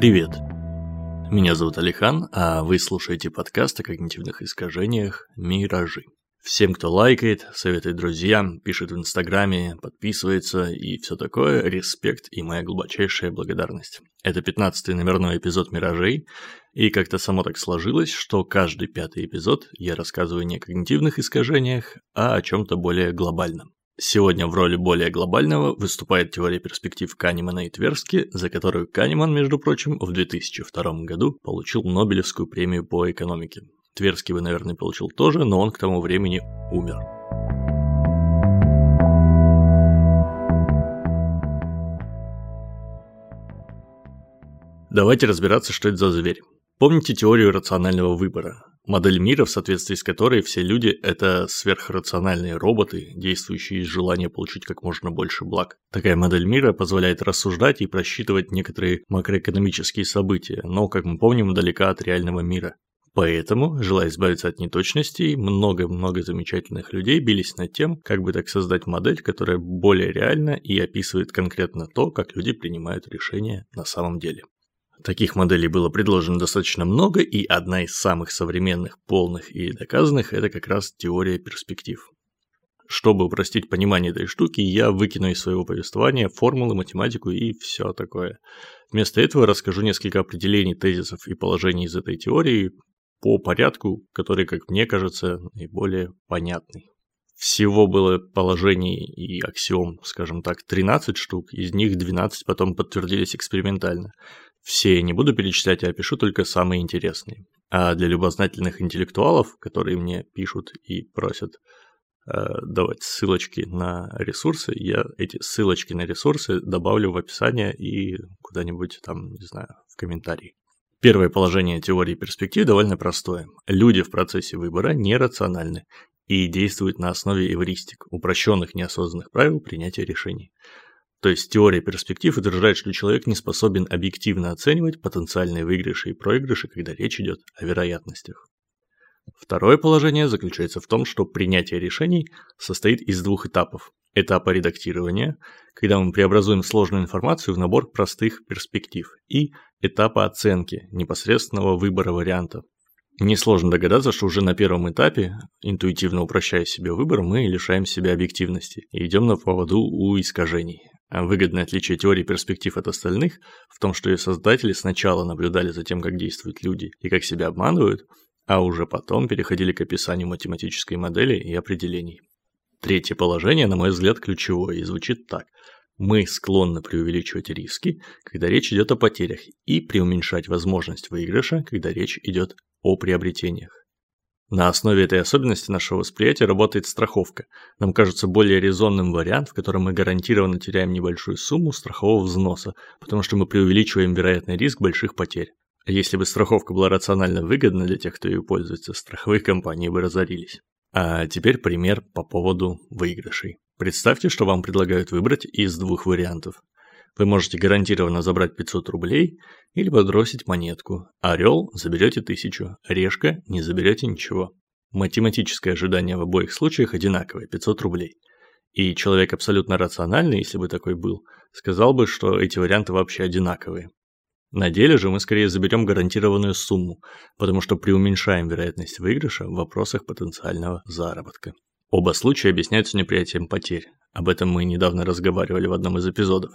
Привет! Меня зовут Алихан, а вы слушаете подкаст о когнитивных искажениях «Миражи». Всем, кто лайкает, советует друзьям, пишет в Инстаграме, подписывается и все такое, респект и моя глубочайшая благодарность. Это 15-й номерной эпизод «Миражей», и как-то само так сложилось, что каждый пятый эпизод я рассказываю не о когнитивных искажениях, а о чем-то более глобальном. Сегодня в роли более глобального выступает теория перспектив Канемана и Тверски, за которую Канеман, между прочим, в 2002 году получил Нобелевскую премию по экономике. Тверский бы, наверное, получил тоже, но он к тому времени умер. Давайте разбираться, что это за зверь. Помните теорию рационального выбора? Модель мира, в соответствии с которой все люди – это сверхрациональные роботы, действующие из желания получить как можно больше благ. Такая модель мира позволяет рассуждать и просчитывать некоторые макроэкономические события, но, как мы помним, далека от реального мира. Поэтому, желая избавиться от неточностей, много-много замечательных людей бились над тем, как бы так создать модель, которая более реальна и описывает конкретно то, как люди принимают решения на самом деле. Таких моделей было предложено достаточно много, и одна из самых современных, полных и доказанных – это как раз теория перспектив. Чтобы упростить понимание этой штуки, я выкину из своего повествования формулы, математику и все такое. Вместо этого расскажу несколько определений, тезисов и положений из этой теории, по порядку, который, как мне кажется, наиболее понятный. Всего было положений и аксиом, скажем так, 13 штук, из них 12 потом подтвердились экспериментально. Все я не буду перечислять, а опишу только самые интересные. А для любознательных интеллектуалов, которые мне пишут и просят э, давать ссылочки на ресурсы, я эти ссылочки на ресурсы добавлю в описание и куда-нибудь там, не знаю, в комментарии. Первое положение теории перспектив довольно простое. Люди в процессе выбора нерациональны и действуют на основе эвристик, упрощенных неосознанных правил принятия решений. То есть теория перспектив утверждает, что человек не способен объективно оценивать потенциальные выигрыши и проигрыши, когда речь идет о вероятностях. Второе положение заключается в том, что принятие решений состоит из двух этапов. Этапа редактирования, когда мы преобразуем сложную информацию в набор простых перспектив, и этапа оценки, непосредственного выбора варианта. Несложно догадаться, что уже на первом этапе, интуитивно упрощая себе выбор, мы лишаем себя объективности и идем на поводу у искажений. А выгодное отличие теории перспектив от остальных в том, что ее создатели сначала наблюдали за тем, как действуют люди и как себя обманывают, а уже потом переходили к описанию математической модели и определений. Третье положение, на мой взгляд, ключевое и звучит так. Мы склонны преувеличивать риски, когда речь идет о потерях, и преуменьшать возможность выигрыша, когда речь идет о приобретениях. На основе этой особенности нашего восприятия работает страховка. Нам кажется более резонным вариант, в котором мы гарантированно теряем небольшую сумму страхового взноса, потому что мы преувеличиваем вероятный риск больших потерь. А если бы страховка была рационально выгодна для тех, кто ее пользуется, страховые компании бы разорились. А теперь пример по поводу выигрышей. Представьте, что вам предлагают выбрать из двух вариантов. Вы можете гарантированно забрать 500 рублей или подбросить монетку. Орел заберете 1000, решка не заберете ничего. Математическое ожидание в обоих случаях одинаковое – 500 рублей. И человек абсолютно рациональный, если бы такой был, сказал бы, что эти варианты вообще одинаковые. На деле же мы скорее заберем гарантированную сумму, потому что преуменьшаем вероятность выигрыша в вопросах потенциального заработка. Оба случая объясняются неприятием потерь. Об этом мы недавно разговаривали в одном из эпизодов.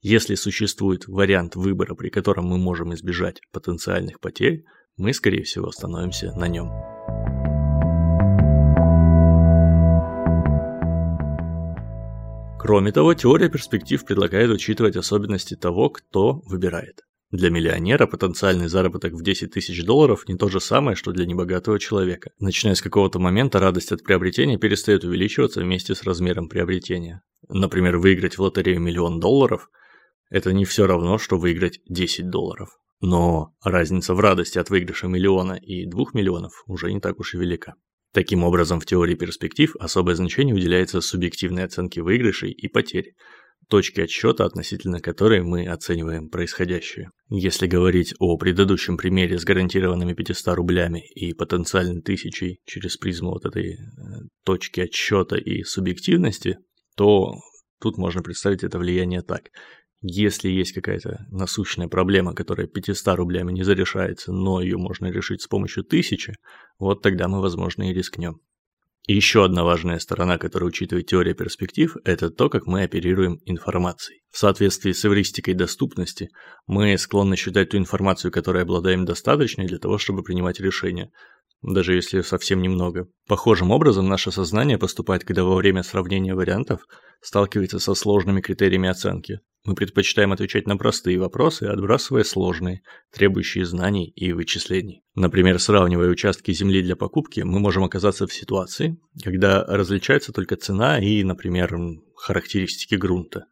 Если существует вариант выбора, при котором мы можем избежать потенциальных потерь, мы, скорее всего, остановимся на нем. Кроме того, теория перспектив предлагает учитывать особенности того, кто выбирает. Для миллионера потенциальный заработок в 10 тысяч долларов не то же самое, что для небогатого человека. Начиная с какого-то момента радость от приобретения перестает увеличиваться вместе с размером приобретения. Например, выиграть в лотерею миллион долларов – это не все равно, что выиграть 10 долларов. Но разница в радости от выигрыша миллиона и двух миллионов уже не так уж и велика. Таким образом, в теории перспектив особое значение уделяется субъективной оценке выигрышей и потерь, точки отсчета, относительно которой мы оцениваем происходящее. Если говорить о предыдущем примере с гарантированными 500 рублями и потенциальной тысячей через призму вот этой э, точки отсчета и субъективности, то тут можно представить это влияние так. Если есть какая-то насущная проблема, которая 500 рублями не зарешается, но ее можно решить с помощью тысячи, вот тогда мы, возможно, и рискнем. Еще одна важная сторона, которая учитывает теория перспектив, это то, как мы оперируем информацией. В соответствии с эвристикой доступности, мы склонны считать ту информацию, которой обладаем достаточной для того, чтобы принимать решения, даже если совсем немного. Похожим образом наше сознание поступает, когда во время сравнения вариантов сталкивается со сложными критериями оценки. Мы предпочитаем отвечать на простые вопросы, отбрасывая сложные, требующие знаний и вычислений. Например, сравнивая участки земли для покупки, мы можем оказаться в ситуации, когда различается только цена и, например, характеристики грунта.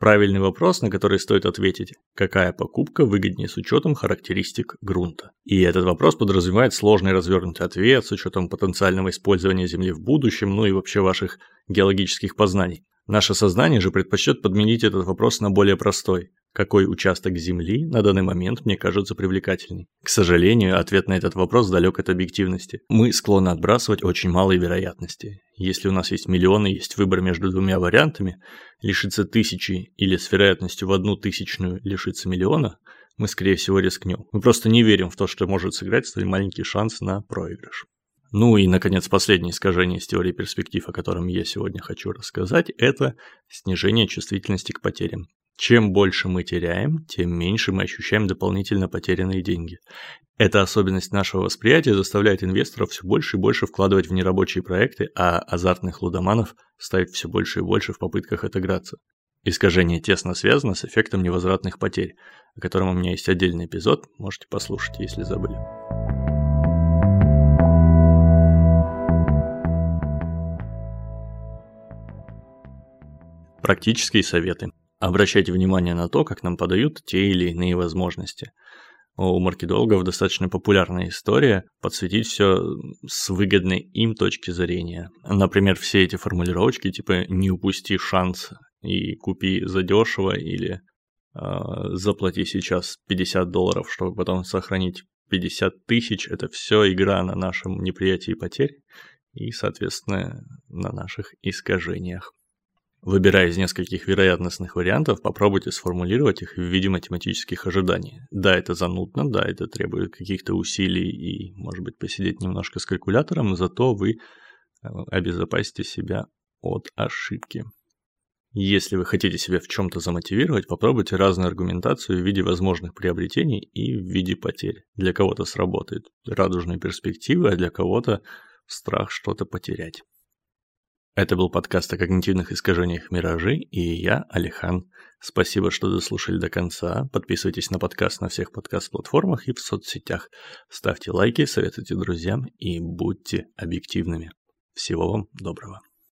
Правильный вопрос, на который стоит ответить, какая покупка выгоднее с учетом характеристик грунта. И этот вопрос подразумевает сложный развернутый ответ с учетом потенциального использования Земли в будущем, ну и вообще ваших геологических познаний. Наше сознание же предпочтет подменить этот вопрос на более простой. Какой участок Земли на данный момент мне кажется привлекательней? К сожалению, ответ на этот вопрос далек от объективности. Мы склонны отбрасывать очень малые вероятности. Если у нас есть миллионы, есть выбор между двумя вариантами, лишиться тысячи или с вероятностью в одну тысячную лишиться миллиона, мы скорее всего рискнем. Мы просто не верим в то, что может сыграть столь маленький шанс на проигрыш. Ну и, наконец, последнее искажение из теории перспектив, о котором я сегодня хочу рассказать, это снижение чувствительности к потерям. Чем больше мы теряем, тем меньше мы ощущаем дополнительно потерянные деньги. Эта особенность нашего восприятия заставляет инвесторов все больше и больше вкладывать в нерабочие проекты, а азартных лудоманов ставить все больше и больше в попытках отыграться. Искажение тесно связано с эффектом невозвратных потерь, о котором у меня есть отдельный эпизод, можете послушать, если забыли. Практические советы. Обращайте внимание на то, как нам подают те или иные возможности. У маркетологов достаточно популярная история подсветить все с выгодной им точки зрения. Например, все эти формулировочки типа «не упусти шанс» и «купи задешево» или э, «заплати сейчас 50 долларов, чтобы потом сохранить 50 тысяч» — это все игра на нашем неприятии потерь и, соответственно, на наших искажениях. Выбирая из нескольких вероятностных вариантов, попробуйте сформулировать их в виде математических ожиданий. Да, это занудно, да, это требует каких-то усилий и, может быть, посидеть немножко с калькулятором, зато вы э, обезопасите себя от ошибки. Если вы хотите себя в чем-то замотивировать, попробуйте разную аргументацию в виде возможных приобретений и в виде потерь. Для кого-то сработает радужные перспективы, а для кого-то страх что-то потерять. Это был подкаст о когнитивных искажениях «Миражи» и я, Алихан. Спасибо, что дослушали до конца. Подписывайтесь на подкаст на всех подкаст-платформах и в соцсетях. Ставьте лайки, советуйте друзьям и будьте объективными. Всего вам доброго.